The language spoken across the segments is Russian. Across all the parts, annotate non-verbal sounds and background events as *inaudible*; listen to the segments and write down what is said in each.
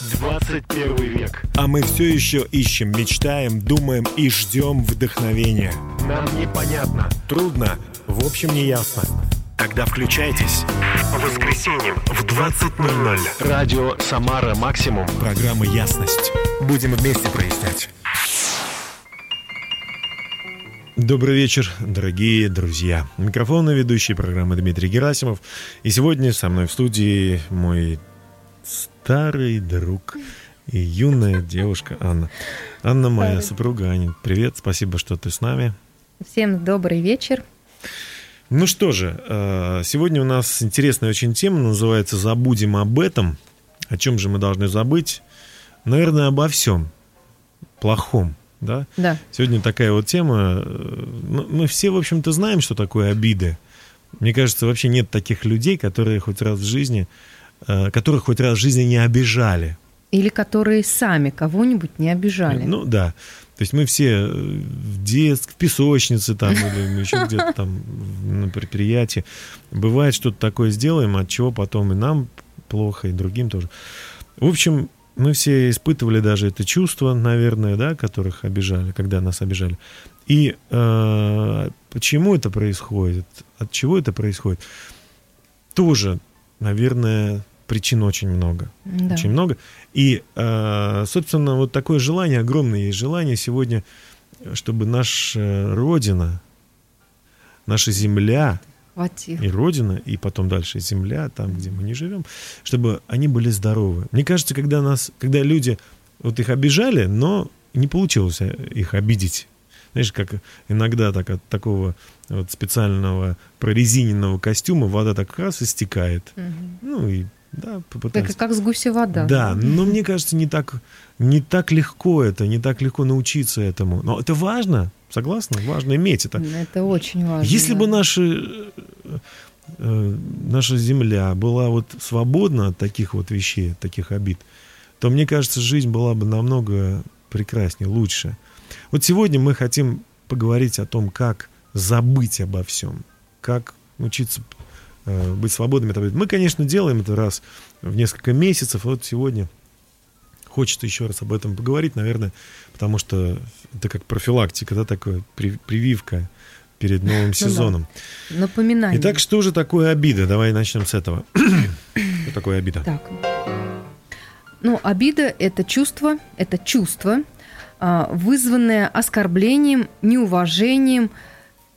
21 век. А мы все еще ищем, мечтаем, думаем и ждем вдохновения. Нам непонятно. Трудно. В общем, не ясно. Тогда включайтесь. По воскресеньям в 20.00. Радио «Самара Максимум». Программа «Ясность». Будем вместе прояснять. Добрый вечер, дорогие друзья. Микрофон ведущий программы Дмитрий Герасимов. И сегодня со мной в студии мой старый друг и юная девушка Анна. Анна моя супруга Аня. Привет, спасибо, что ты с нами. Всем добрый вечер. Ну что же, э, сегодня у нас интересная очень тема, называется «Забудем об этом». О чем же мы должны забыть? Наверное, обо всем плохом, да? Да. Сегодня такая вот тема. Э, мы все, в общем-то, знаем, что такое обиды. Мне кажется, вообще нет таких людей, которые хоть раз в жизни которых хоть раз в жизни не обижали. Или которые сами кого-нибудь не обижали. Ну да. То есть мы все э, в детстве, в песочнице там *laughs* или еще где-то там на предприятии. Бывает, что-то такое сделаем, от чего потом и нам плохо, и другим тоже. В общем, мы все испытывали даже это чувство, наверное, да, которых обижали, когда нас обижали. И э, почему это происходит? От чего это происходит? Тоже наверное, причин очень много. Да. Очень много. И, э, собственно, вот такое желание, огромное есть желание сегодня, чтобы наша Родина, наша земля, Хватит. и Родина, и потом дальше земля, там, где мы не живем, чтобы они были здоровы. Мне кажется, когда нас, когда люди вот их обижали, но не получилось их обидеть. Знаешь, как иногда так от такого вот специального прорезиненного костюма вода так раз и стекает. Угу. Ну и да, попытались. Как, как с гуся вода. Да, но мне кажется, не так, не так легко это, не так легко научиться этому. Но это важно, согласна? Важно иметь это. Это очень важно. Если да. бы наши, э, наша земля была вот свободна от таких вот вещей, от таких обид, то, мне кажется, жизнь была бы намного прекраснее, лучше. Вот сегодня мы хотим поговорить о том, как забыть обо всем, как научиться э, быть свободными. Мы, конечно, делаем это раз в несколько месяцев. Вот сегодня хочется еще раз об этом поговорить, наверное, потому что это как профилактика, да, такое прививка перед новым сезоном. Ну да. Напоминание. Итак, что же такое обида? Давай начнем с этого. *coughs* что такое обида? Так. Ну, обида – это чувство, это чувство, а, вызванное оскорблением, неуважением,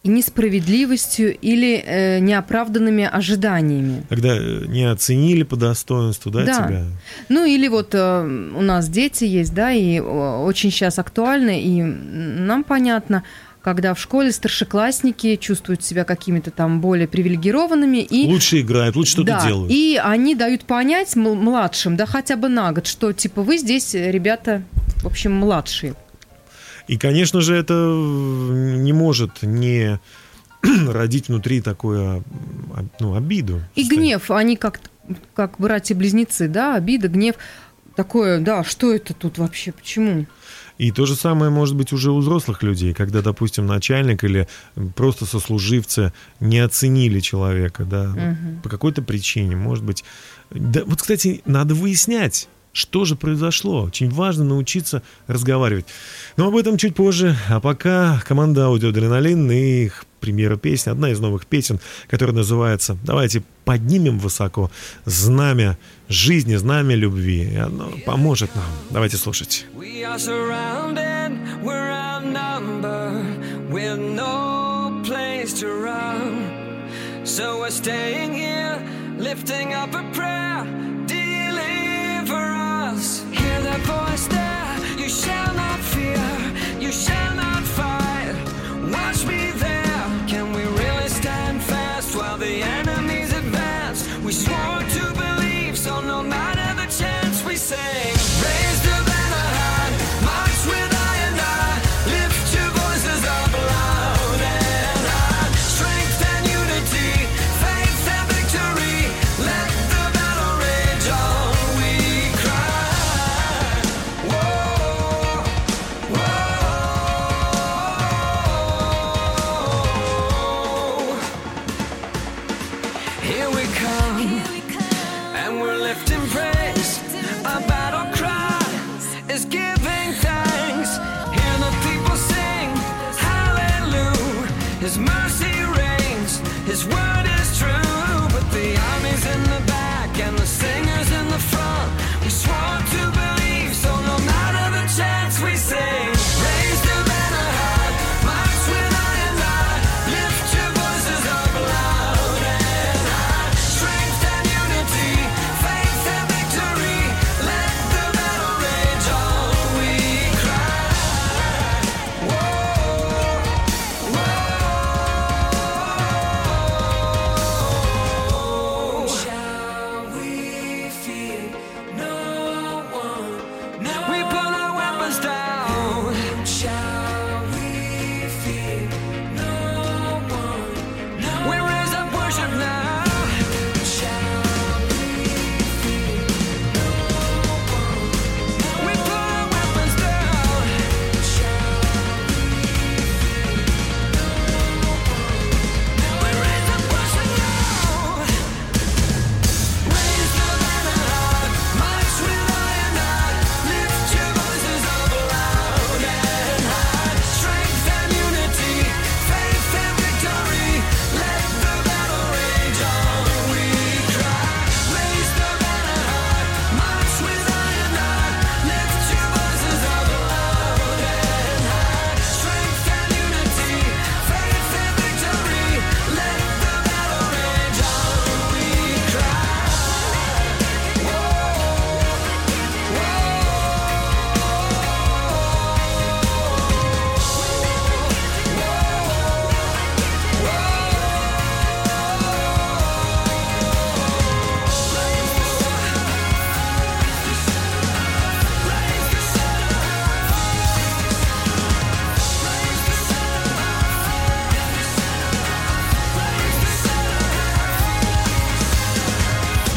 несправедливостью или э, неоправданными ожиданиями. Когда э, не оценили по достоинству, да, да. тебя? Ну или вот э, у нас дети есть, да, и очень сейчас актуально, и нам понятно, когда в школе старшеклассники чувствуют себя какими-то там более привилегированными и лучше играют, лучше что-то да, делают. И они дают понять младшим, да, хотя бы на год, что типа вы здесь, ребята, в общем, младшие. И, конечно же, это не может не *clears throat* родить внутри такую ну, обиду. И гнев, они как, как братья-близнецы, да, обида, гнев, такое, да, что это тут вообще, почему? И то же самое может быть уже у взрослых людей, когда, допустим, начальник или просто сослуживцы не оценили человека, да, угу. по какой-то причине, может быть. Да, вот, кстати, надо выяснять, что же произошло? Очень важно научиться разговаривать. Но об этом чуть позже. А пока команда «Аудиоадреналин» и их премьера песни, одна из новых песен, которая называется «Давайте поднимем высоко знамя жизни, знамя любви». И оно поможет нам. Давайте слушать. Lifting up a prayer Hear that voice there. You shall not fear. You shall not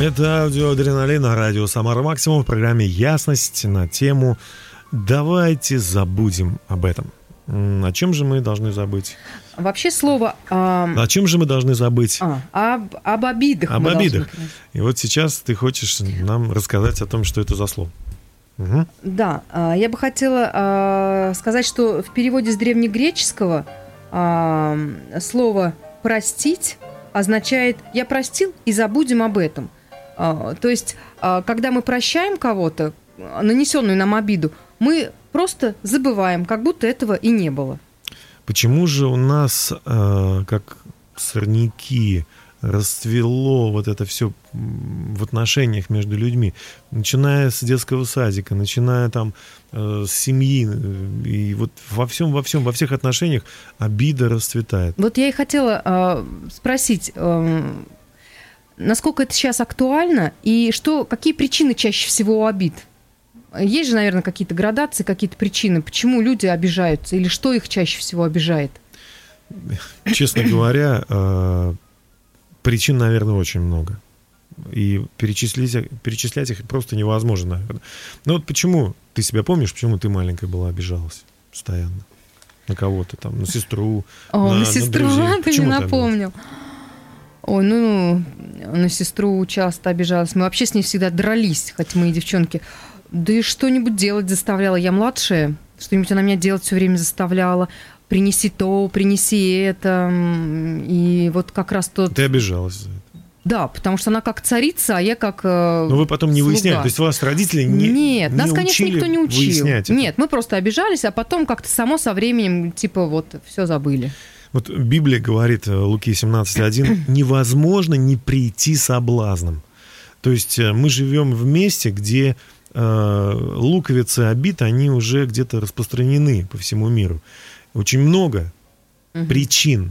Это аудиоадреналин на радио «Самара Максимум» в программе «Ясность» на тему «Давайте забудем об этом». О чем же мы должны забыть? Вообще слово... А... О чем же мы должны забыть? А, об, об обидах. Об обидах. Должны... И вот сейчас ты хочешь нам рассказать о том, что это за слово. Угу. Да, а, я бы хотела а, сказать, что в переводе с древнегреческого слово «простить» означает «я простил и забудем об этом». А, то есть, а, когда мы прощаем кого-то, нанесенную нам обиду, мы просто забываем, как будто этого и не было. Почему же у нас, а, как сорняки, расцвело вот это все в отношениях между людьми, начиная с детского садика, начиная там э, с семьи, и вот во всем, во всем, во всех отношениях обида расцветает. Вот я и хотела э, спросить, э, насколько это сейчас актуально и что, какие причины чаще всего обид? Есть же, наверное, какие-то градации, какие-то причины, почему люди обижаются или что их чаще всего обижает? *coughs* Честно говоря, э, причин, наверное, очень много. И перечислить, перечислять их просто невозможно, наверное. Но вот почему, ты себя помнишь, почему ты маленькая была, обижалась постоянно? На кого-то там, на сестру, О, на, на сестру, на *laughs* ты мне напомнил. Обижалась? Ой, ну, на сестру часто обижалась. Мы вообще с ней всегда дрались, хоть мы и девчонки. Да и что-нибудь делать заставляла. Я младшая, что-нибудь она меня делать все время заставляла. Принеси то, принеси это. И вот как раз тот... Ты обижалась за это? Да, потому что она как царица, а я как э, Но вы потом не слуга. выясняли, то есть вас родители не Нет, не нас, конечно, никто не учил. Нет, мы просто обижались, а потом как-то само со временем, типа, вот, все забыли. Вот Библия говорит, э, Луки 17.1, *clears throat* невозможно не прийти соблазном. То есть э, мы живем в месте, где э, луковицы обид, они уже где-то распространены по всему миру. Очень много угу. причин,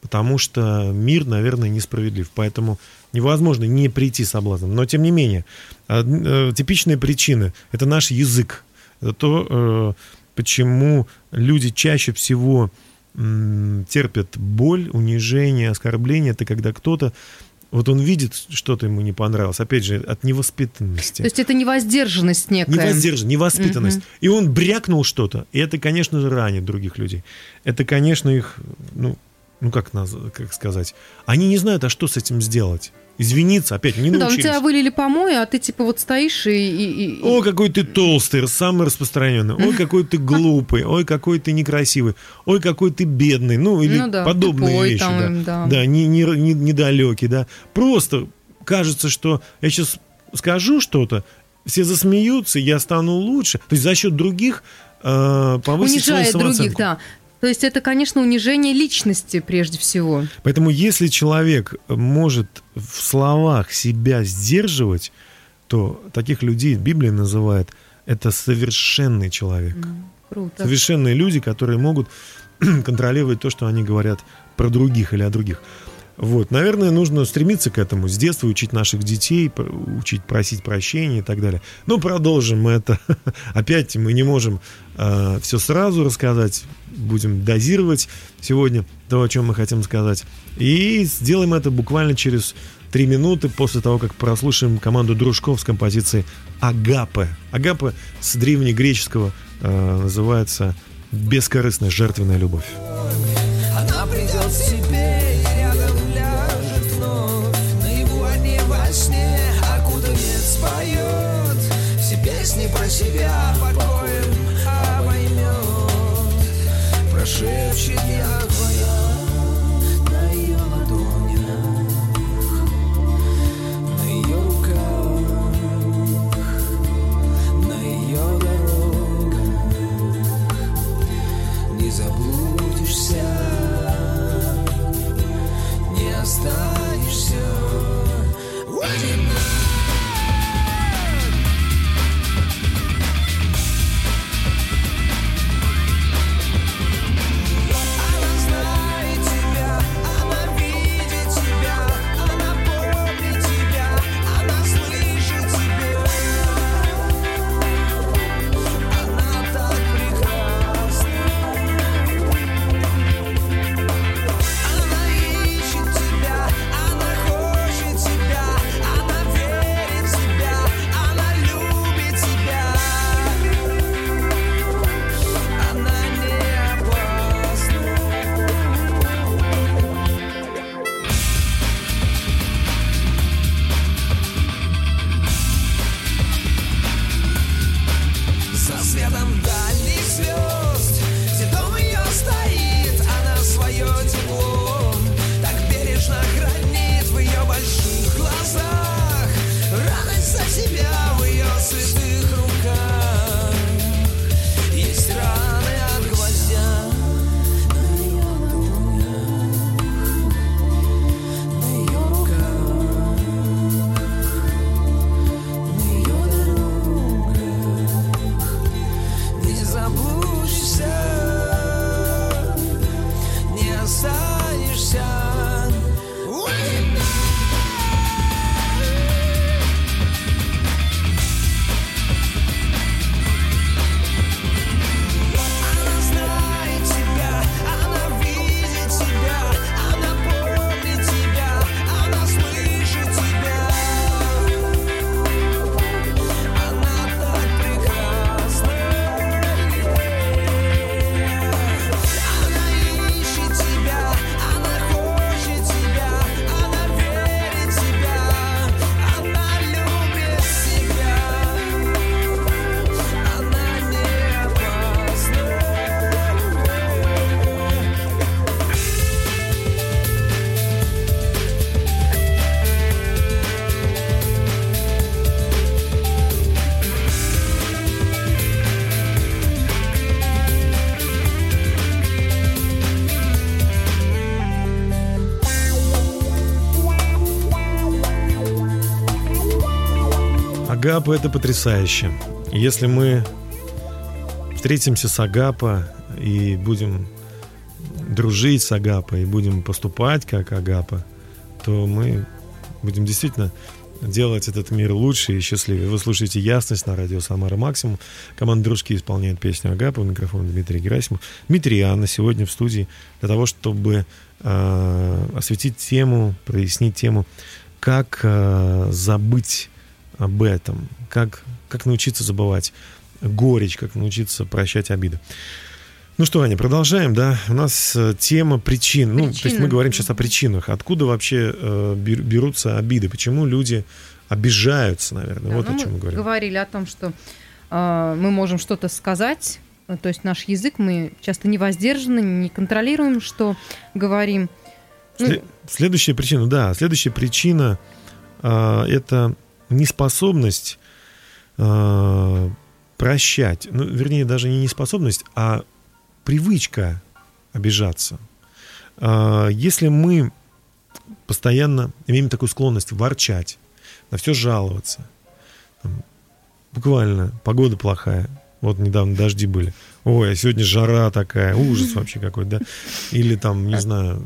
потому что мир, наверное, несправедлив. Поэтому невозможно не прийти соблазном. Но, тем не менее, типичная причина – это наш язык. Это то, почему люди чаще всего терпят боль, унижение, оскорбление, это когда кто-то вот он видит, что-то ему не понравилось. Опять же, от невоспитанности. То есть это невоздержанность некая. Невоздержанность, невоспитанность. Угу. И он брякнул что-то. И это, конечно же, ранит других людей. Это, конечно, их, ну, ну как, как сказать, они не знают, а что с этим сделать извиниться, опять не научились. Да, на тебя вылили помой, а ты типа вот стоишь и... и, и... О, какой ты толстый, самый распространенный. Ой, какой ты глупый. Ой, какой ты некрасивый. Ой, какой ты бедный. Ну, или ну, да, подобные тупой, вещи. Там, да, да. да не, не, не, недалекий, да. Просто кажется, что я сейчас скажу что-то, все засмеются, я стану лучше. То есть за счет других э, повысить Унижает других, да. То есть это, конечно, унижение личности прежде всего. Поэтому если человек может в словах себя сдерживать, то таких людей Библия называет это совершенный человек. Mm, круто. Совершенные люди, которые могут *clears throat* контролировать то, что они говорят про других или о других. Вот, наверное, нужно стремиться к этому, с детства учить наших детей, учить просить прощения и так далее. Но продолжим мы это. *laughs* Опять мы не можем э, а, все сразу рассказать, будем дозировать сегодня то, о чем мы хотим сказать. И сделаем это буквально через три минуты после того, как прослушаем команду дружков с композицией «Агапе». «Агапе» с древнегреческого э, называется «бескорыстная жертвенная любовь». Она придет себе про себя покоем Агапа это потрясающе. Если мы встретимся с Агапа и будем дружить с Агапа и будем поступать как Агапа, то мы будем действительно делать этот мир лучше и счастливее. Вы слушаете «Ясность» на радио «Самара Максимум». Команда «Дружки» исполняет песню Агапа. Микрофон Дмитрий Герасимов. Дмитрий и Анна сегодня в студии для того, чтобы э, осветить тему, прояснить тему, как э, забыть об этом, как, как научиться забывать горечь, как научиться прощать обиды. Ну что, Аня, продолжаем, да? У нас э, тема причин. Ну, то есть мы говорим сейчас о причинах. Откуда вообще э, берутся обиды? Почему люди обижаются, наверное? Да, вот ну, о чем мы говорим. Говорили о том, что э, мы можем что-то сказать, то есть наш язык мы часто не воздержаны, не контролируем, что говорим. Ну, следующая причина, да, следующая причина э, это неспособность э, прощать. Ну, вернее, даже не неспособность, а привычка обижаться. А, если мы постоянно имеем такую склонность ворчать, на все жаловаться, там, буквально погода плохая, вот недавно дожди были, ой, а сегодня жара такая, ужас вообще какой-то, да, или там, не знаю,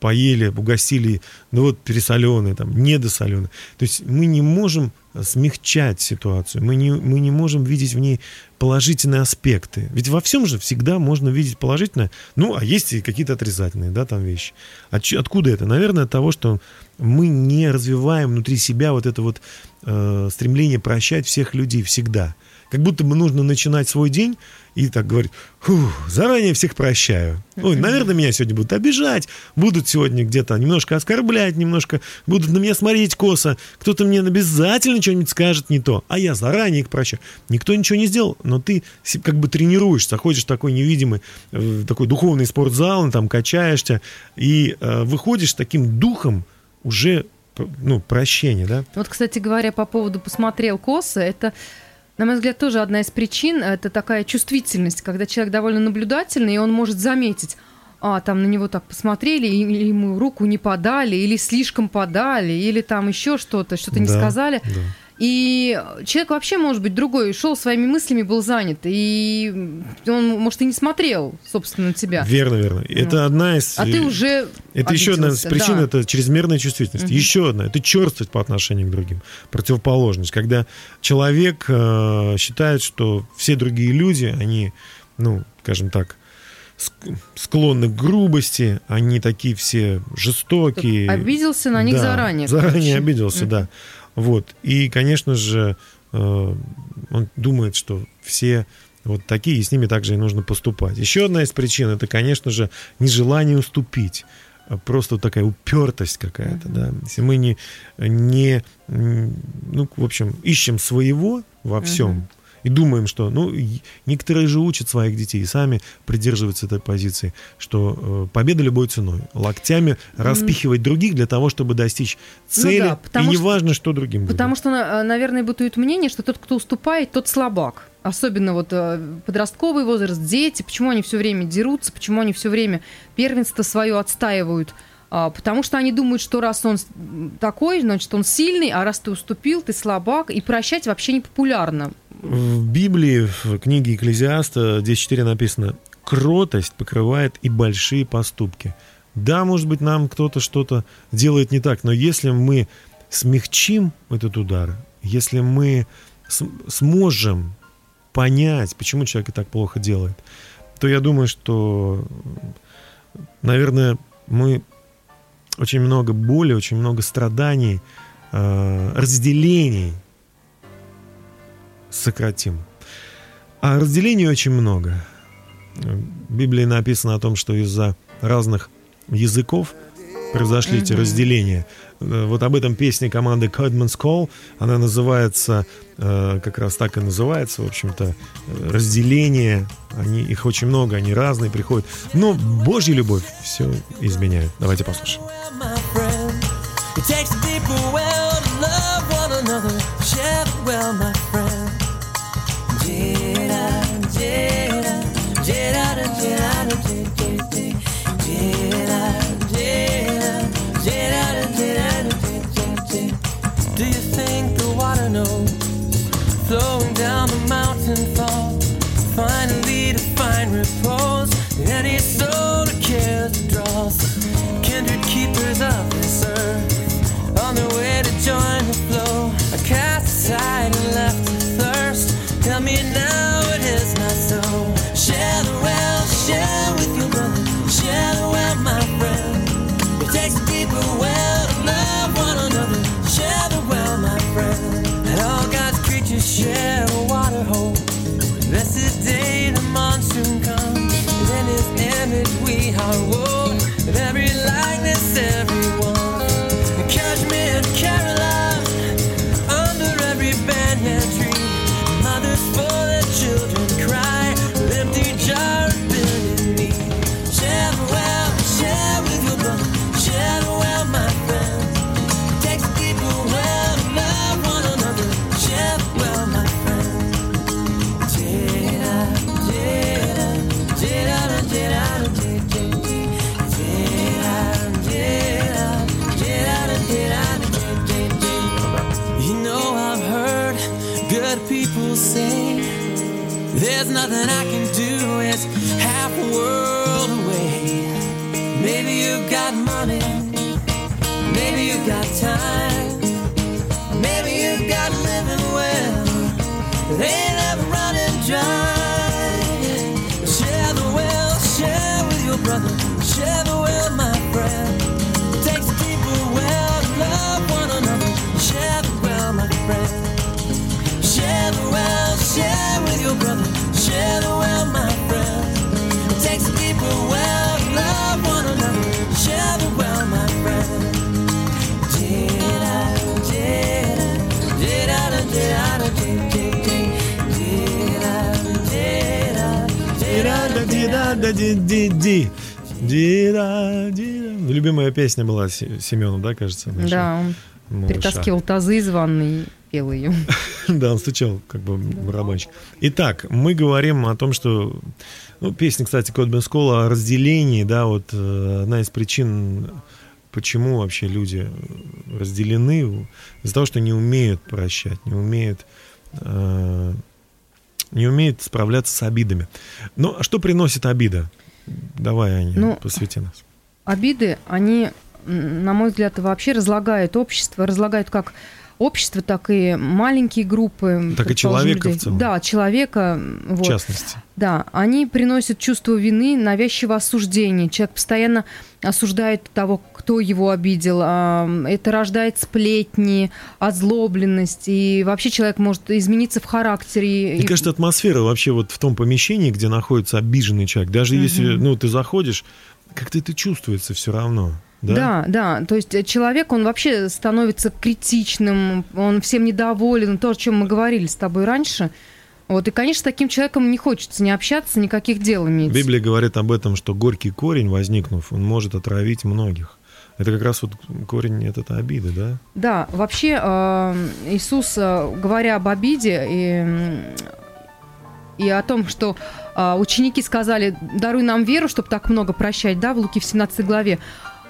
поели, угостили, ну вот пересоленые, там, недосоленые. То есть мы не можем смягчать ситуацию, мы не, мы не можем видеть в ней положительные аспекты. Ведь во всем же всегда можно видеть положительное, ну, а есть и какие-то отрицательные, да, там вещи. От, откуда это? Наверное, от того, что мы не развиваем внутри себя вот это вот э, стремление прощать всех людей всегда. Как будто бы нужно начинать свой день и так говорить, заранее всех прощаю. Ой, наверное, меня сегодня будут обижать, будут сегодня где-то немножко оскорблять, немножко будут на меня смотреть косо, кто-то мне обязательно что-нибудь скажет не то, а я заранее их прощаю. Никто ничего не сделал, но ты как бы тренируешься, ходишь в такой невидимый, э, такой духовный спортзал, там качаешься, и э, выходишь таким духом уже ну, прощения, да? Вот, кстати говоря, по поводу «посмотрел косо», это на мой взгляд, тоже одна из причин – это такая чувствительность, когда человек довольно наблюдательный, и он может заметить, а, там на него так посмотрели, или ему руку не подали, или слишком подали, или там еще что-то, что-то не да, сказали. Да. И человек вообще, может быть, другой, шел своими мыслями, был занят, и он, может, и не смотрел, собственно, на тебя. Верно, верно. Это одна из... А ты уже Это еще одна из причин, да. это чрезмерная чувствительность. Угу. Еще одна, это черствость по отношению к другим, противоположность. Когда человек э, считает, что все другие люди, они, ну, скажем так, склонны к грубости, они такие все жестокие. Обиделся на них да, заранее. Заранее короче. обиделся, mm да. Вот. И, конечно же, э, он думает, что все вот такие, и с ними также и нужно поступать. Еще одна из причин это, конечно же, нежелание уступить. Просто такая упертость какая-то, да. Если мы не, не, ну, в общем, ищем своего во всем, и думаем, что, ну, некоторые же учат своих детей и сами придерживаются этой позиции, что э, победа любой ценой, локтями распихивать других для того, чтобы достичь цели, ну да, и неважно, что, что другим будет. Потому что, э, наверное, бытует мнение, что тот, кто уступает, тот слабак. Особенно вот э, подростковый возраст, дети, почему они все время дерутся, почему они все время первенство свое отстаивают – потому что они думают, что раз он такой, значит, он сильный, а раз ты уступил, ты слабак, и прощать вообще не популярно. В Библии, в книге Экклезиаста 10.4 написано «Кротость покрывает и большие поступки». Да, может быть, нам кто-то что-то делает не так, но если мы смягчим этот удар, если мы сможем понять, почему человек и так плохо делает, то я думаю, что, наверное, мы очень много боли, очень много страданий, э, разделений сократим. А разделений очень много. В Библии написано о том, что из-за разных языков произошли эти разделения. Э, вот об этом песне команды Codman's Call. Она называется, э, как раз так и называется, в общем-то, разделение. Они, их очень много, они разные приходят. Но Божья любовь все изменяет. Давайте послушаем. Do you think the water Hey Ди-да-да-ди-ди-ди. Ди-да-ди-да. Ну, Любимая песня была Се- Семена, да, кажется? наша? Да, он Малыша. перетаскивал тазы из ванны и пел ее. *laughs* Да, он стучал, как бы барабанщик. Итак, мы говорим о том, что... Ну, песня, кстати, Код Бенскола о разделении, да, вот э, одна из причин, почему вообще люди разделены, из-за того, что не умеют прощать, не умеют... э, не умеют справляться с обидами. Ну, а что приносит обида? Давай, Аня, Ну, посвяти нас. Обиды, они, на мой взгляд, вообще разлагают общество, разлагают как общество, так и маленькие группы. Так и человека в людей. целом. Да, человека. В Вот. частности. Да, они приносят чувство вины, навязчивого осуждения. Человек постоянно осуждает того, кто его обидел. А, Это рождает сплетни, озлобленность. И вообще человек может измениться в характере. Мне И- кажется, атмосфера вообще вот в том помещении, где находится обиженный человек, даже если, ну, ты заходишь, как-то это чувствуется все равно. Да? Да, да. То есть э, человек, он вообще становится критичным, он всем недоволен, то, о чем мы говорили с тобой раньше. Вот, и, конечно, с таким человеком не хочется не общаться, никаких дел иметь. Библия говорит об этом, что горький корень, возникнув, он может отравить многих. Это как раз вот корень этот обиды, да? Да, вообще э, Иисус, э, говоря об обиде и, и о том, что ученики сказали, даруй нам веру, чтобы так много прощать, да, в Луки в 17 главе,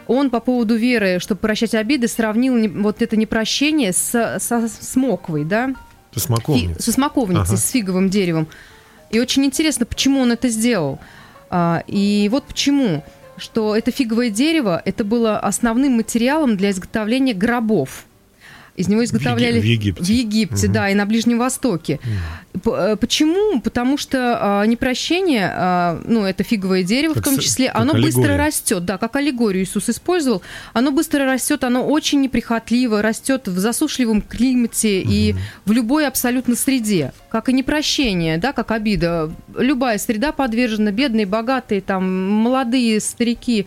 он по поводу веры, чтобы прощать обиды, сравнил вот это непрощение с, со смоквой, да, Ты Фи- смоковница. со смоковницей, Ага. с фиговым деревом. И очень интересно, почему он это сделал. А, и вот почему. Что это фиговое дерево, это было основным материалом для изготовления гробов. Из него изготовляли в Египте. в Египте, Мгм. да, и на Ближнем Востоке. Э, Почему? Потому что а, непрощение, а, ну, это фиговое дерево Как в том числе, оно быстро растет, да, как аллегорию Иисус использовал. Оно быстро растет, оно очень неприхотливо, растет в засушливом климате и в любой абсолютно среде. Как и непрощение, да, как обида. Любая среда подвержена, бедные, богатые, там, молодые, старики.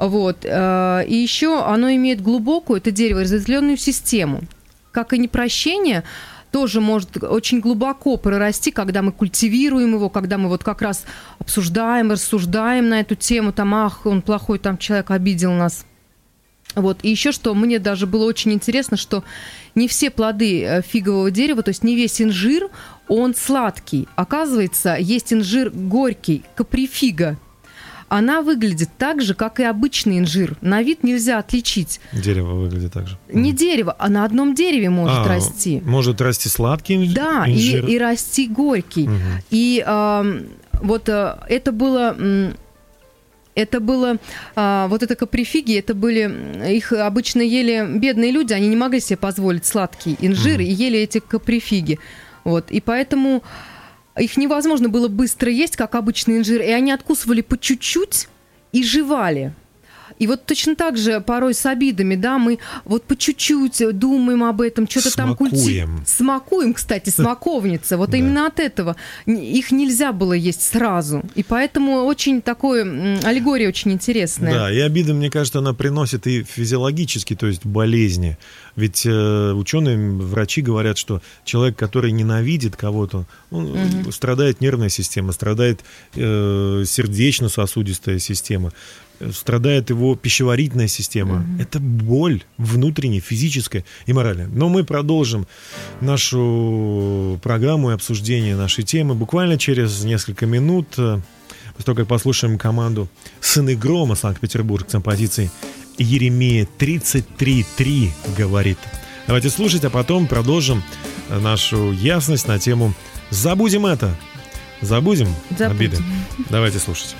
Вот. э, И еще оно имеет глубокую, это дерево, разветвленную систему. Как и непрощение, тоже может очень глубоко прорасти, когда мы культивируем его, когда мы вот как раз обсуждаем, рассуждаем на эту тему, там, ах, он плохой, там человек обидел нас. Вот. И еще что, мне даже было очень интересно, что не все плоды э, фигового дерева, то есть не весь инжир, он сладкий. Оказывается, есть инжир горький, каприфига. Она выглядит так же, как и обычный инжир. На вид нельзя отличить. Дерево выглядит так же. Не дерево, а на одном дереве может А, расти. Может расти сладкий инж- Да, и, инжир. и расти горький. Мгм. И ам, вот э, это было... Это было, а, вот это каприфиги, это были, их обычно ели бедные люди, они не могли себе позволить сладкий инжир Мгм. и ели эти каприфиги. Вот, и поэтому их невозможно было быстро есть, как обычный инжир, и они откусывали по чуть-чуть и жевали. И вот точно так же порой с обидами, да, мы вот по чуть-чуть думаем об этом, что-то там культи- Смакуем. Кстати, *laughs* смаковница. Вот именно от этого. Их нельзя было есть сразу. И поэтому очень такое, аллегория очень интересная. Да, и обида, мне кажется, она приносит и физиологически, то есть болезни. Ведь э, ученые, врачи говорят, что человек, который ненавидит кого-то, он, э, страдает нервная система, страдает э, сердечно-сосудистая система, страдает его пищеварительная система. Это боль внутренняя, физическая и моральная. Но мы продолжим нашу программу и обсуждение нашей темы буквально через несколько минут. После того, как послушаем команду «Сыны грома» Санкт-Петербург с композицией «Еремея 33.3» говорит. Давайте слушать, а потом продолжим нашу ясность на тему «Забудем это». Забудем, Забудем. обиды. Давайте слушать.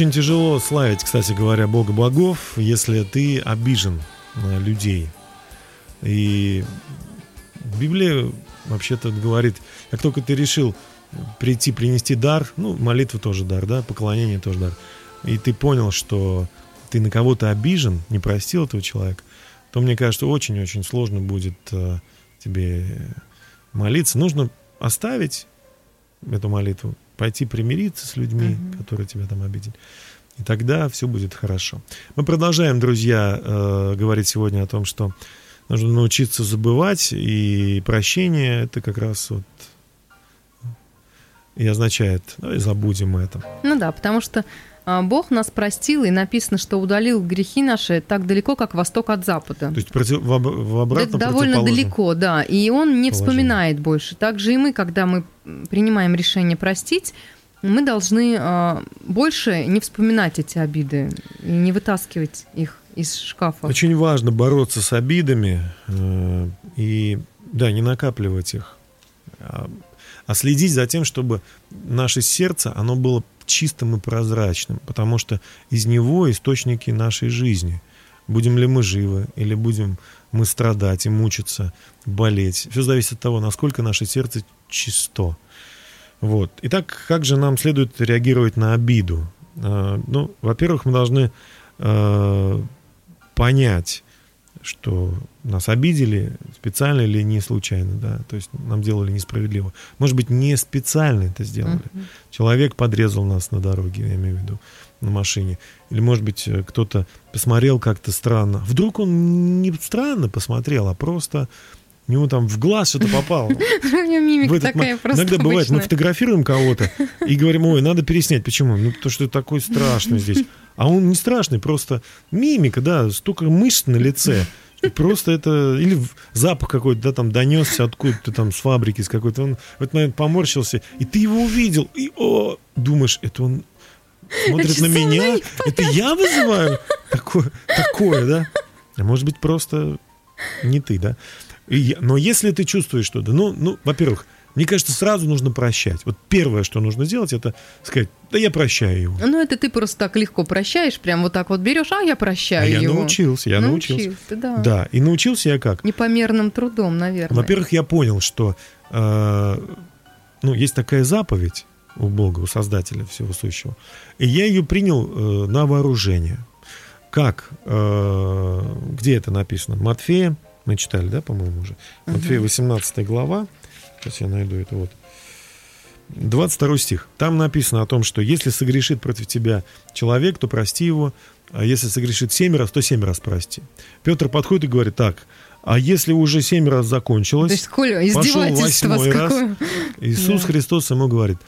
Очень тяжело славить, кстати говоря, Бога богов, если ты обижен на людей. И Библия вообще-то говорит, как только ты решил прийти принести дар, ну, молитва тоже дар, да, поклонение тоже дар, и ты понял, что ты на кого-то обижен, не простил этого человека, то, мне кажется, очень-очень сложно будет э, тебе молиться. Нужно оставить эту молитву, пойти примириться с людьми, которые тебя там обидели. И тогда все будет хорошо. Мы продолжаем, друзья, э, говорить сегодня о том, что нужно научиться забывать, и прощение это как раз вот и означает, давай забудем это. Ну да, потому что Бог нас простил, и написано, что удалил грехи наши так далеко, как восток от запада. То есть против- в, обратном довольно противоположном. далеко, да. И он не положении. вспоминает больше. Также и мы, когда мы принимаем решение простить, мы должны а, больше не вспоминать эти обиды и не вытаскивать их из шкафа. Очень важно бороться с обидами э, и, да, не накапливать их, а, а следить за тем, чтобы наше сердце, оно было чистым и прозрачным, потому что из него источники нашей жизни. Будем ли мы живы, или будем мы страдать и мучиться, болеть. Все зависит от того, насколько наше сердце чисто. Вот. Итак, как же нам следует реагировать на обиду? Э, Ну, во-первых, мы должны э, понять, что нас обидели специально или не случайно, да, то есть нам делали несправедливо. Может быть, не специально это сделали. Человек подрезал нас на дороге, я имею в виду, на машине. Или, может быть, э, кто-то посмотрел как-то странно. Вдруг он не странно посмотрел, а просто у него там в глаз что-то попало. *laughs* У меня мимика такая просто Иногда бывает, мы фотографируем кого-то и говорим, ой, надо переснять. Почему? Ну, потому что такой страшный здесь. А он не страшный, просто мимика, да, столько мышц на лице. И просто это... Или запах какой-то, да, там донесся откуда-то там с фабрики, с какой-то. Он в этот момент поморщился, и ты его увидел, и о, думаешь, это он смотрит Это на меня, это я вызываю такое, такое, да? А может быть, просто не ты, да? И я- но если ты чувствуешь что-то, ну, ну, во-первых, мне кажется, сразу нужно прощать. Вот первое, что нужно сделать, это сказать, да я прощаю его. Ну, это ты просто так легко прощаешь, прям вот так вот берешь, а я прощаю А я его. научился, я научился. Научился, да. Да, и научился я как? Непомерным трудом, наверное. Во-первых, я понял, что э, ну, есть такая заповедь у Бога, у Создателя всего сущего. И я ее принял э, на вооружение. как, э, где это написано? Матфея, мы читали, да, по-моему, уже? Матфея 18 глава. Сейчас я найду это вот. 22 стих. Там написано о том, что если согрешит против тебя человек, то прости его, а если согрешит семь раз, то семь раз прости. Петр подходит и говорит, так, а если уже семь раз закончилось, То есть, Коля, пошел восьмой раз, какое? Иисус Да. Христос ему говорит,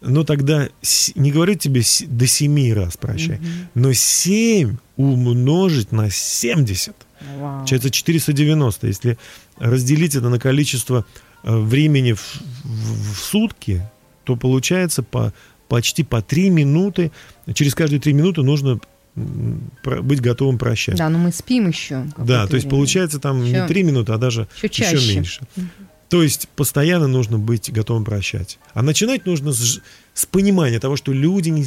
ну тогда не говорит тебе до семи раз прощай, но семь умножить на 70. Вау. Получается 490. Если разделить это на количество э, времени в, в- в сутки, то получается по, почти по 3 минуты. Через каждые 3 минуты нужно быть готовым прощать. Да, но мы спим еще. Да, то есть время. получается там Ещё- не 3 минуты, а даже еще чаще. меньше. То есть постоянно нужно быть готовым прощать. А начинать нужно с, с понимания того, что люди не,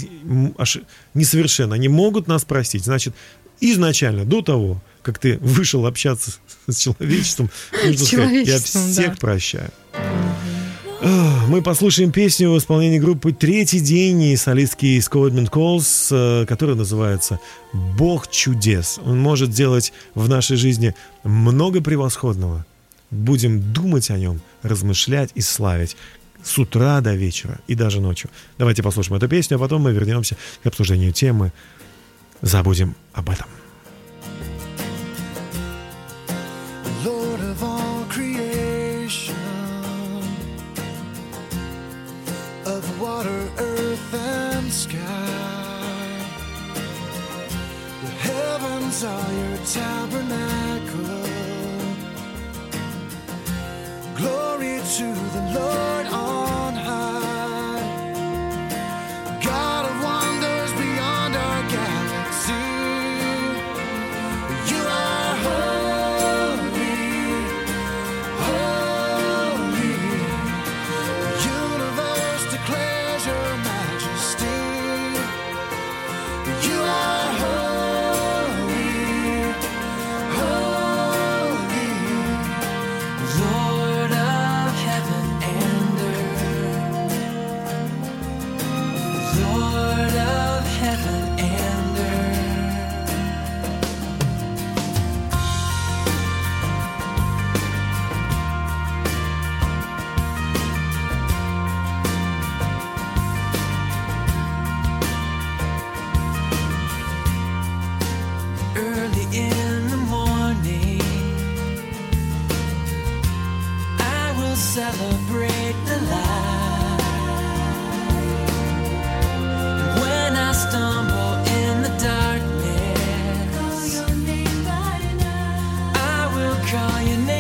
оши- несовершенны, они могут нас простить. Значит, изначально, до того, как ты вышел общаться с, с человечеством, нужно сказать, я всех да. прощаю. Мы послушаем песню в исполнении группы «Третий день» и солистки Scotland Calls, э, которая называется «Бог чудес». Он может сделать в нашей жизни много превосходного. Будем думать о нем, размышлять и славить с утра до вечера и даже ночью. Давайте послушаем эту песню, а потом мы вернемся к обсуждению темы «Забудем об этом». Lord of all creation, of water, earth, and sky. The heavens are your tabernacle. Glory to the Lord call your name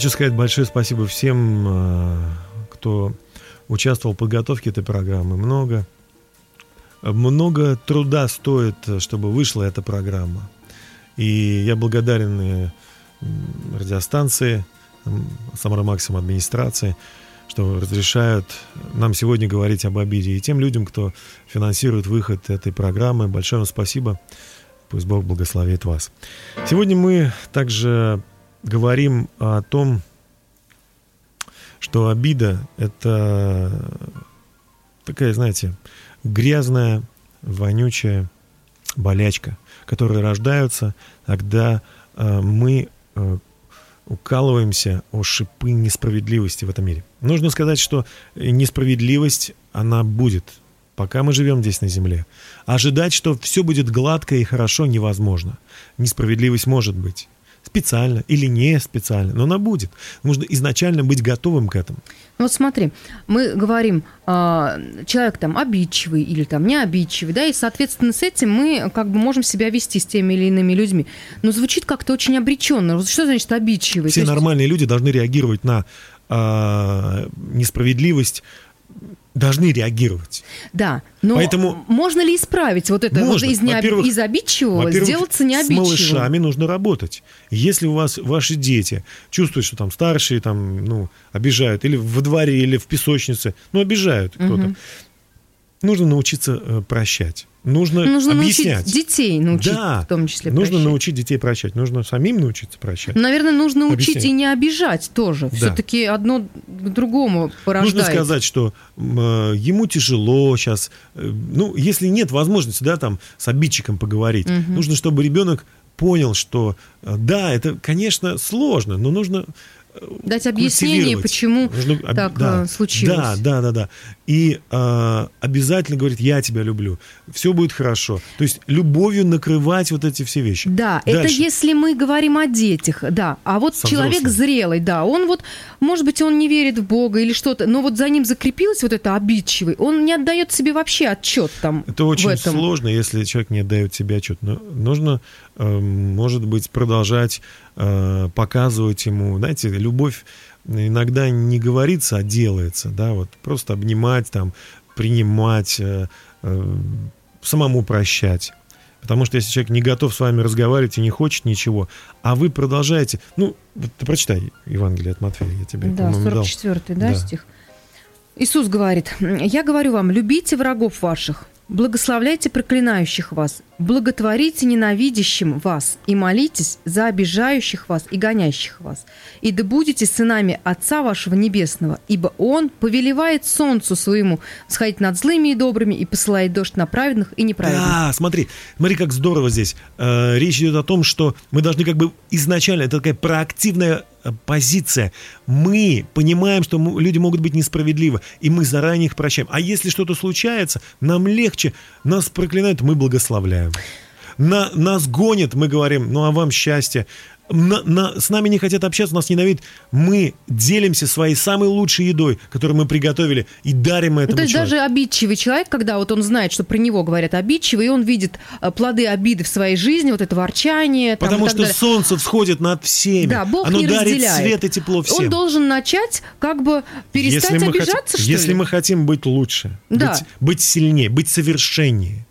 Хочу сказать большое спасибо всем, э, кто участвовал в подготовке этой программы. Много, много труда стоит, чтобы вышла эта программа. И я благодарен э, радиостанции, Самара Максим администрации, что разрешают нам сегодня говорить об обиде. И тем людям, кто финансирует выход этой программы, большое вам спасибо. Пусть Бог благословит вас. Сегодня мы также говорим о том, что обида – это такая, знаете, грязная, вонючая болячка, которая рождается, когда э, мы э, укалываемся о шипы несправедливости в этом мире. Нужно сказать, что несправедливость, она будет, пока мы живем здесь на земле. Ожидать, что все будет гладко и хорошо, невозможно. Несправедливость может быть. Специально или не специально, но она будет. Нужно изначально быть готовым к этому. Ну вот смотри, мы говорим, а, человек там обидчивый или там не обидчивый, да, и, соответственно, с этим мы как бы можем себя вести с теми или иными людьми. Но звучит как-то очень обреченно. Что значит обидчивый? Все То есть- нормальные люди должны реагировать на а, несправедливость, должны реагировать. Да, но Поэтому- можно ли исправить вот это? Можно. Вот из, не, Во-первых- из обидчивого сделаться с необидчивым? малышами нужно работать. Если у вас ваши дети чувствуют, что там старшие там, ну, обижают, или во дворе, или в песочнице, ну, обижают кто-то, нужно научиться э, прощать. Нужно, Нужно объяснять. научить детей научить да, в том числе нужно прощать. научить детей прощать. Нужно самим научиться прощать. Наверное, нужно учить Объяснять. и не обижать тоже. Да. Все-таки одно к другому порождает. Нужно сказать, что э, ему тяжело сейчас. э, Ну, если нет возможности, да, там, с обидчиком поговорить, нужно, чтобы ребенок понял, что э, да, это, конечно, сложно, но нужно Дать объяснение, почему Нужно об- так да, э, случилось. Да, да, да, да. И э, обязательно говорит, я тебя люблю, все будет хорошо. То есть любовью накрывать вот эти все вещи. Да, это Дальше. если мы говорим о детях, да. А вот Со человек взрослыми. зрелый, да, он вот, может быть, он не верит в Бога или что-то, но вот за ним закрепилось вот это обидчивый, он не отдает себе вообще отчет там Это очень сложно, если человек не отдает себе отчет. Но нужно, может быть, продолжать э, показывать ему, знаете, любовь иногда не говорится, а делается, да, вот просто обнимать, там, принимать, э, э, самому прощать. Потому что если человек не готов с вами разговаривать и не хочет ничего, а вы продолжаете, ну, ты прочитай Евангелие от Матфея, я тебе, Да, по-моему, дал. 44 да, Да. стих. Иисус говорит, «Я говорю вам, любите врагов ваших, благословляйте проклинающих вас, благотворите ненавидящим вас и молитесь за обижающих вас и гонящих вас. И да будете сынами Отца вашего Небесного, ибо Он повелевает солнцу своему сходить над злыми и добрыми и посылает дождь на праведных и неправедных». Да, смотри, смотри, как здорово здесь. Э, речь идет о том, что мы должны как бы изначально, это такая проактивная э, позиция. Мы понимаем, что люди могут быть несправедливы, и мы заранее их прощаем. А если что-то случается, нам легче, нас проклинают, мы благословляем. На, нас гонят, мы говорим, ну а вам счастье. На- на- с нами не хотят общаться, нас ненавидят. Мы делимся своей самой лучшей едой, которую мы приготовили, и дарим Ну, этому то есть человеку. даже обидчивый человек, когда вот он знает, что про него говорят обидчивый, и он видит э, плоды обиды в своей жизни, вот это ворчание. там, Потому что далее. солнце всходит над всеми. Да, Бог Оно не дарит разделяет. свет и тепло всем. Он должен начать как бы перестать если обижаться, хотим, что Если ли? мы хотим быть лучше, Да. быть, быть сильнее, быть совершеннее,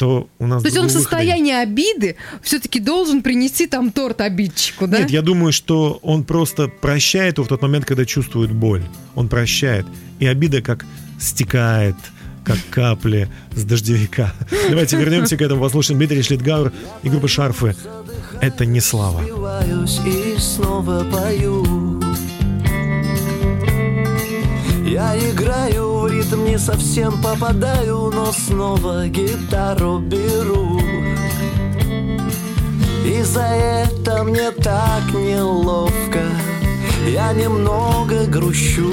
то у нас То есть он в выхода нет. состоянии обиды все-таки должен принести там торт обидчику, да? Нет, я думаю, что он просто прощает его в тот момент, когда чувствует боль. Он прощает. И обида как стекает, как капли с дождевика. Давайте вернемся к этому, послушаем Дмитрий Шлитгауэр и группа «Шарфы». Это не слава. Напиваюсь и снова пою Я играю в ритм, не совсем попадаю Но снова гитару беру. И за это мне так неловко Я немного грущу.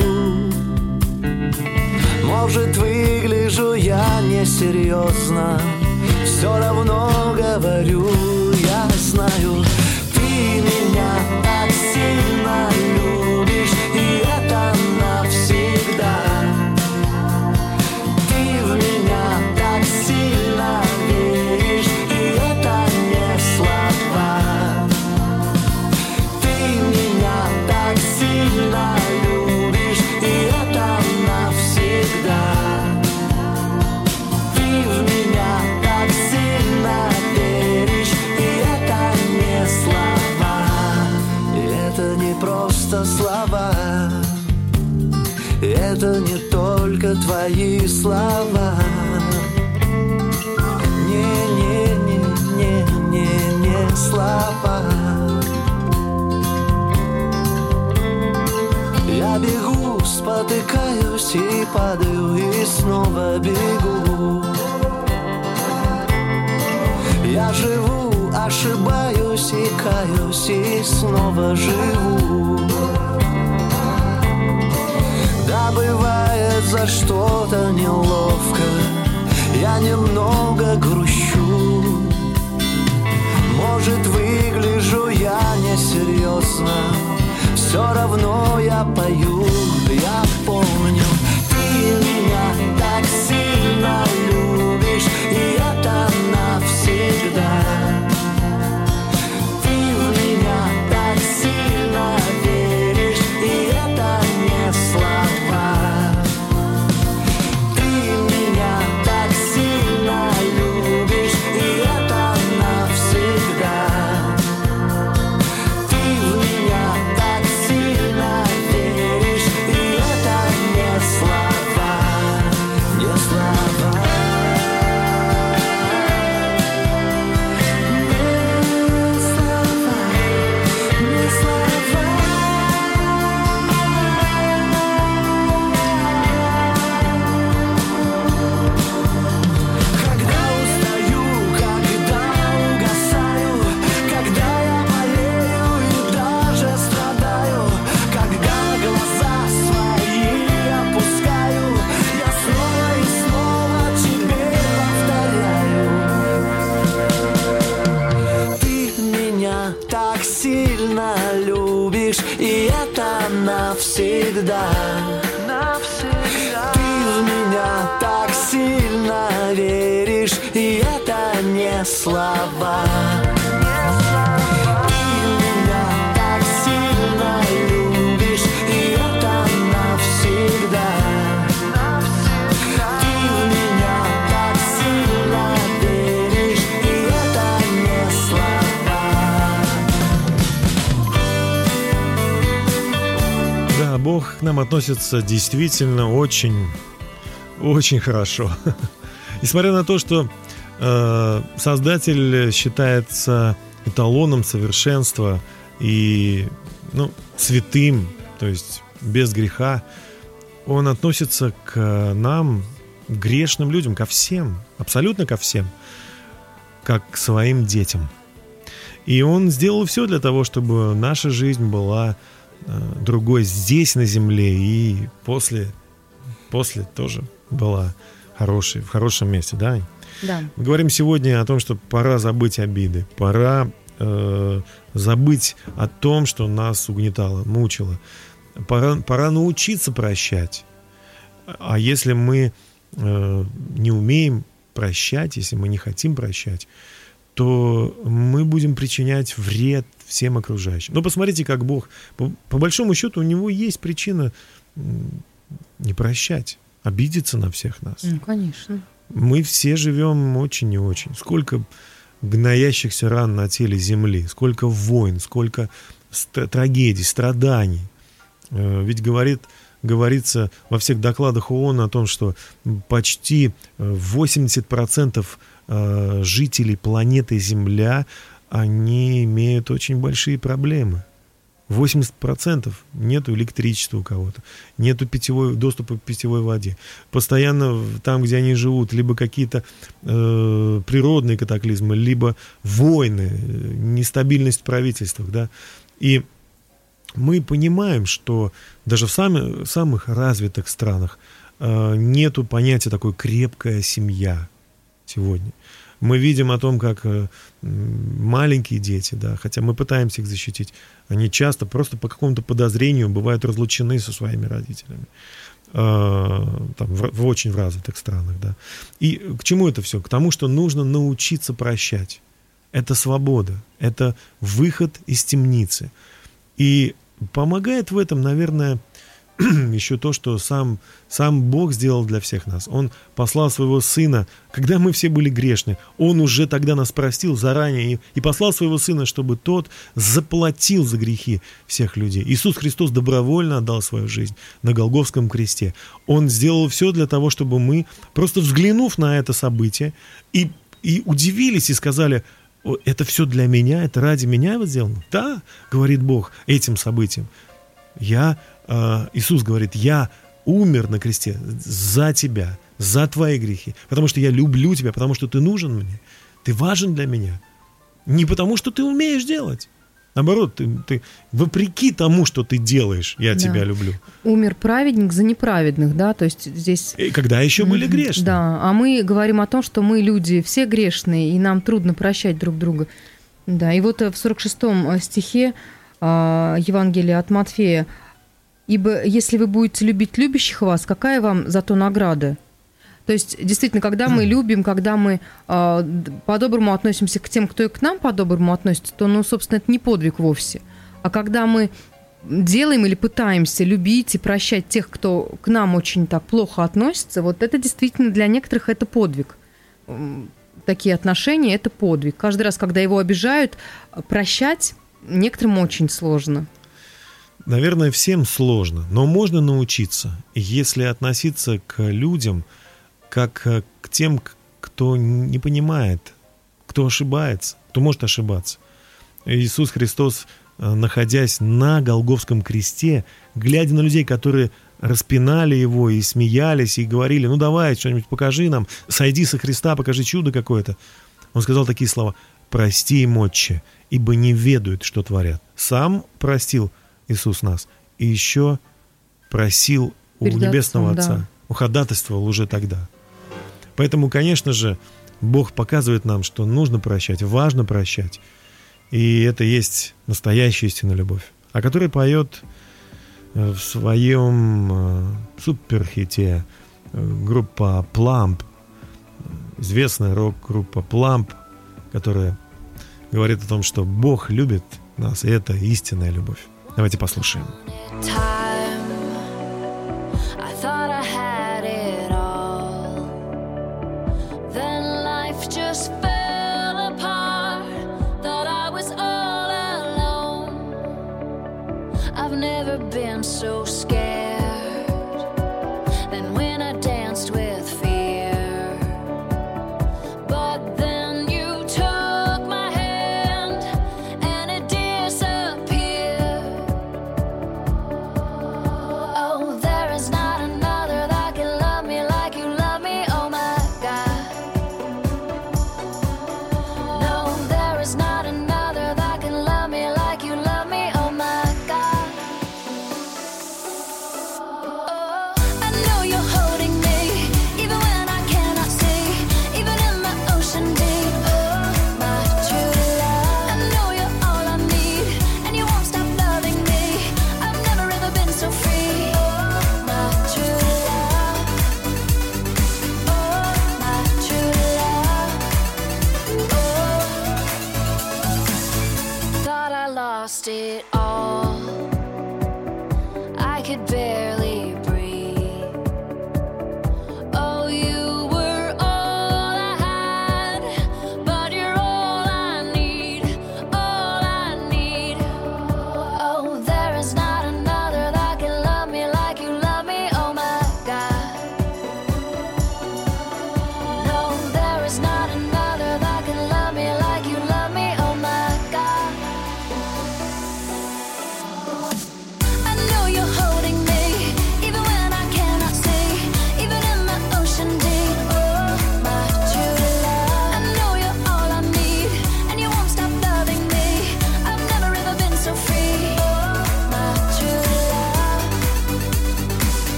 Может, выгляжу я несерьезно Все равно говорю, я знаю Ты меня падаю нам относится действительно очень, очень хорошо. *laughs* Несмотря на то, что э, Создатель считается эталоном совершенства и ну, святым, то есть без греха, Он относится к нам, грешным людям, ко всем, абсолютно ко всем, как к своим детям. И Он сделал все для того, чтобы наша жизнь была другой здесь, на земле, и после, после тоже была хорошей, в хорошем месте, да? Да. Мы говорим сегодня о том, что пора забыть обиды, пора э, забыть о том, что нас угнетало, мучило. Пора, пора научиться прощать. А если мы э, не умеем прощать, если мы не хотим прощать, то мы будем причинять вред всем окружающим. Но посмотрите, как Бог, по, по большому счету, у него есть причина не прощать, обидеться на всех нас. Ну, конечно. Мы все живем очень и очень. Сколько гноящихся ран на теле земли, сколько войн, сколько трагедий, страданий. Э, Ведь говорит, говорится во всех докладах ООН о том, что почти э, 80% э, жителей планеты Земля, они имеют очень большие проблемы. 80% нету электричества у кого-то, нету питьевой, доступа к питьевой воде. Постоянно там, где они живут, либо какие-то э, природные катаклизмы, либо войны, э, нестабильность в правительствах, да. И мы понимаем, что даже в сами- самых развитых странах э, нету понятия такой крепкая семья сегодня. Мы видим о том, как э, маленькие дети, да, хотя мы пытаемся их защитить, они часто просто по какому-то подозрению бывают разлучены со своими родителями. Э, там, в, в очень развитых странах, да. И к чему это все? К тому, что нужно научиться прощать. Это свобода, это выход из темницы. И помогает в этом, наверное, *clears throat* еще то, что сам, сам Бог сделал для всех нас. Он послал своего Сына, когда мы все были грешны. Он уже тогда нас простил заранее и, и послал своего Сына, чтобы тот заплатил за грехи всех людей. Иисус Христос добровольно отдал свою жизнь на Голговском кресте. Он сделал все для того, чтобы мы, просто взглянув на это событие, и, и удивились и сказали, «О, это все для меня, это ради меня его сделано? Да, говорит Бог этим событием. Я, Иисус говорит, я умер на кресте за тебя, за твои грехи, потому что я люблю тебя, потому что ты нужен мне, ты важен для меня. Не потому, что ты умеешь делать. Наоборот, ты, ты вопреки тому, что ты делаешь, я Да. тебя люблю. Умер праведник за неправедных, да, то есть здесь... И когда еще были Мгм. грешны. Да, а мы говорим о том, что мы люди все грешные, и нам трудно прощать друг друга. Да, и вот э, в 46-м стихе а, Евангелия от Матфея «Ибо если вы будете любить любящих вас, какая вам за то награда?» То есть, действительно, когда мы любим, когда мы д- по-доброму относимся к тем, кто и к нам по-доброму относится, то, ну, собственно, это не подвиг вовсе. А когда мы делаем или пытаемся любить и прощать тех, кто к нам очень так плохо относится, вот это действительно для некоторых это подвиг. Такие отношения – это подвиг. Каждый раз, когда его обижают, прощать некоторым очень сложно. Наверное, всем сложно, но можно научиться, если относиться к людям как э, к тем, кто не понимает, кто ошибается, кто может ошибаться. Иисус Христос, э, находясь на Голговском кресте, глядя на людей, которые распинали его и смеялись, и говорили, ну давай, что-нибудь покажи нам, сойди со Христа, покажи чудо какое-то. Он сказал такие слова, прости им, отче, ибо не ведают, что творят. Сам простил Иисус нас, и еще просил у Перед Небесного Отцом, Отца, да. уходатайствовал уже тогда. Поэтому, конечно же, Бог показывает нам, что нужно прощать, важно прощать. И это есть настоящая истинная любовь, о которой поет э, в своем э, суперхите э, группа Plump, известная рок-группа Plump, которая говорит о том, что Бог любит нас, и это истинная любовь. Давайте послушаем.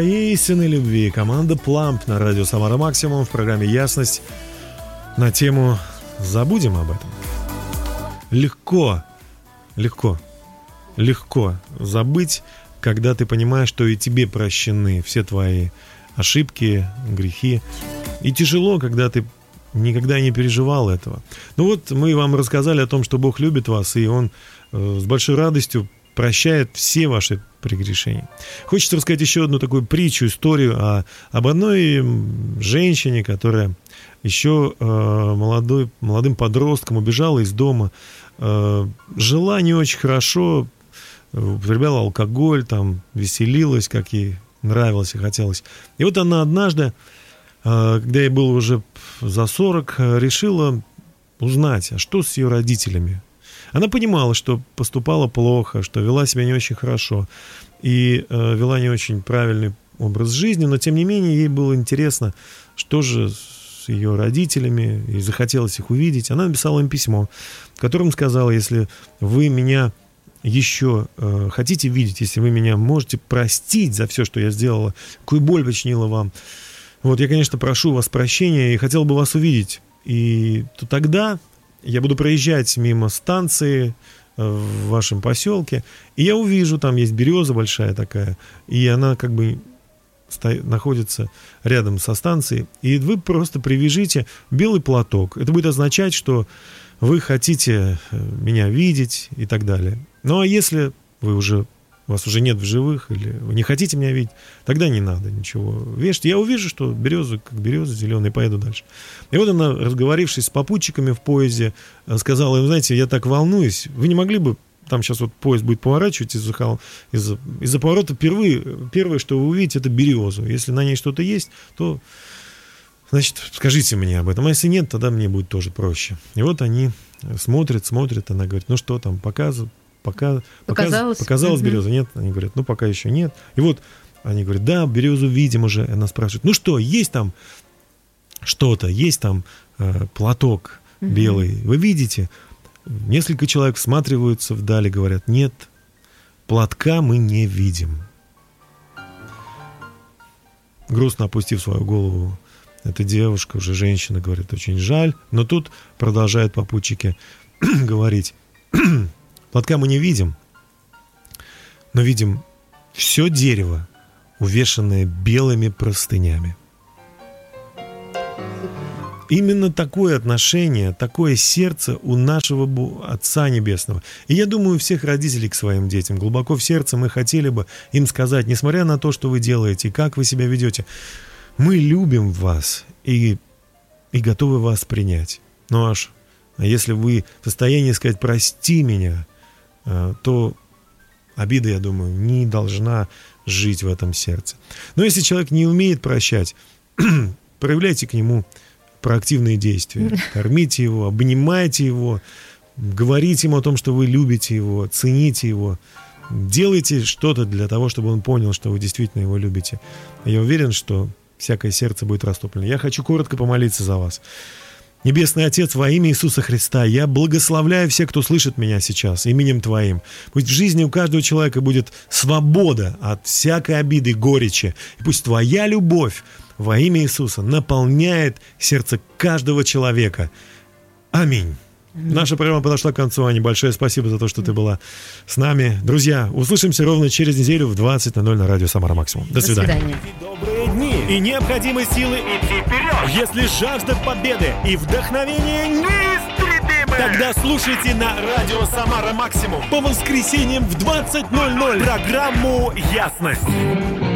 Своей истинной любви. Команда Пламп на радио Самара Максимум в программе «Ясность» на тему «Забудем об этом». Легко, легко, легко забыть, когда ты понимаешь, что и тебе прощены все твои ошибки, грехи. И тяжело, когда ты никогда не переживал этого. Ну вот мы вам рассказали о том, что Бог любит вас, и Он э, с большой радостью прощает все ваши прегрешения. Хочется рассказать еще одну такую притчу, историю о, об одной женщине, которая еще э, молодой, молодым подростком убежала из дома, э, жила не очень хорошо, употребляла алкоголь, там, веселилась, как ей нравилось и хотелось. И вот она однажды, э, когда ей было уже за 40, э, решила узнать, а что с ее родителями, она понимала, что поступала плохо, что вела себя не очень хорошо и э, вела не очень правильный образ жизни, но тем не менее ей было интересно, что же с ее родителями, и захотелось их увидеть. Она написала им письмо, в котором сказала, если вы меня еще э, хотите видеть, если вы меня можете простить за все, что я сделала, какую боль причинила вам, вот я, конечно, прошу вас прощения и хотел бы вас увидеть. И то тогда я буду проезжать мимо станции э, в вашем поселке, и я увижу, там есть береза большая такая, и она как бы находится рядом со станцией, и вы просто привяжите белый платок. Это будет означать, что вы хотите э, меня видеть и так далее. Ну а если вы уже вас уже нет в живых, или вы не хотите меня видеть, тогда не надо ничего вешать. Я увижу, что береза как береза зеленая, поеду дальше. И вот она, разговорившись с попутчиками в поезде, э, сказала им, знаете, я так волнуюсь, вы не могли бы, там сейчас вот поезд будет поворачивать из-за, из-за, из-за поворота, впервые, первое, что вы увидите, это березу. Если на ней что-то есть, то, значит, скажите мне об этом. А если нет, тогда мне будет тоже проще. И вот они смотрят, смотрят, она говорит, ну что там, показывают, пока, Показалось? показ- показалась Мгм. береза, нет? Они говорят, ну пока еще нет. И вот они говорят, да, березу видим уже. Она спрашивает, ну что, есть там что-то, есть там э, платок белый, вы видите? Несколько человек всматриваются вдали, говорят, нет, платка мы не видим. Грустно опустив свою голову, эта девушка, уже женщина, говорит, очень жаль. Но тут продолжают попутчики *clears throat* говорить, *clears throat* платка мы не видим, но видим все дерево, увешанное белыми простынями. Именно такое отношение, такое сердце у нашего Отца Небесного. И я думаю, у всех родителей к своим детям, глубоко в сердце мы хотели бы им сказать, несмотря на то, что вы делаете, и как вы себя ведете, мы любим вас и, и готовы вас принять. Ну аж, а если вы в состоянии сказать «прости меня», то обида, я думаю, не должна жить в этом сердце. Но если человек не умеет прощать, *clears throat* проявляйте к нему проактивные действия. *laughs* Кормите его, обнимайте его, говорите ему о том, что вы любите его, цените его. Делайте что-то для того, чтобы он понял, что вы действительно его любите. Я уверен, что всякое сердце будет растоплено. Я хочу коротко помолиться за вас. Небесный Отец, во имя Иисуса Христа, я благословляю всех, кто слышит меня сейчас, именем Твоим. Пусть в жизни у каждого человека будет свобода от всякой обиды, горечи. И пусть Твоя любовь во имя Иисуса наполняет сердце каждого человека. Аминь. Наша программа подошла к концу, Аня. Большое спасибо за то, что ты была с нами. Друзья, услышимся ровно через неделю в 20.00 на радио Самара Максимум. До До свидания. И необходимы силы идти вперед. Если жажда победы и вдохновение неистребимы, тогда слушайте на радио Самара Максимум по воскресеньям в 20.00 программу «Ясность».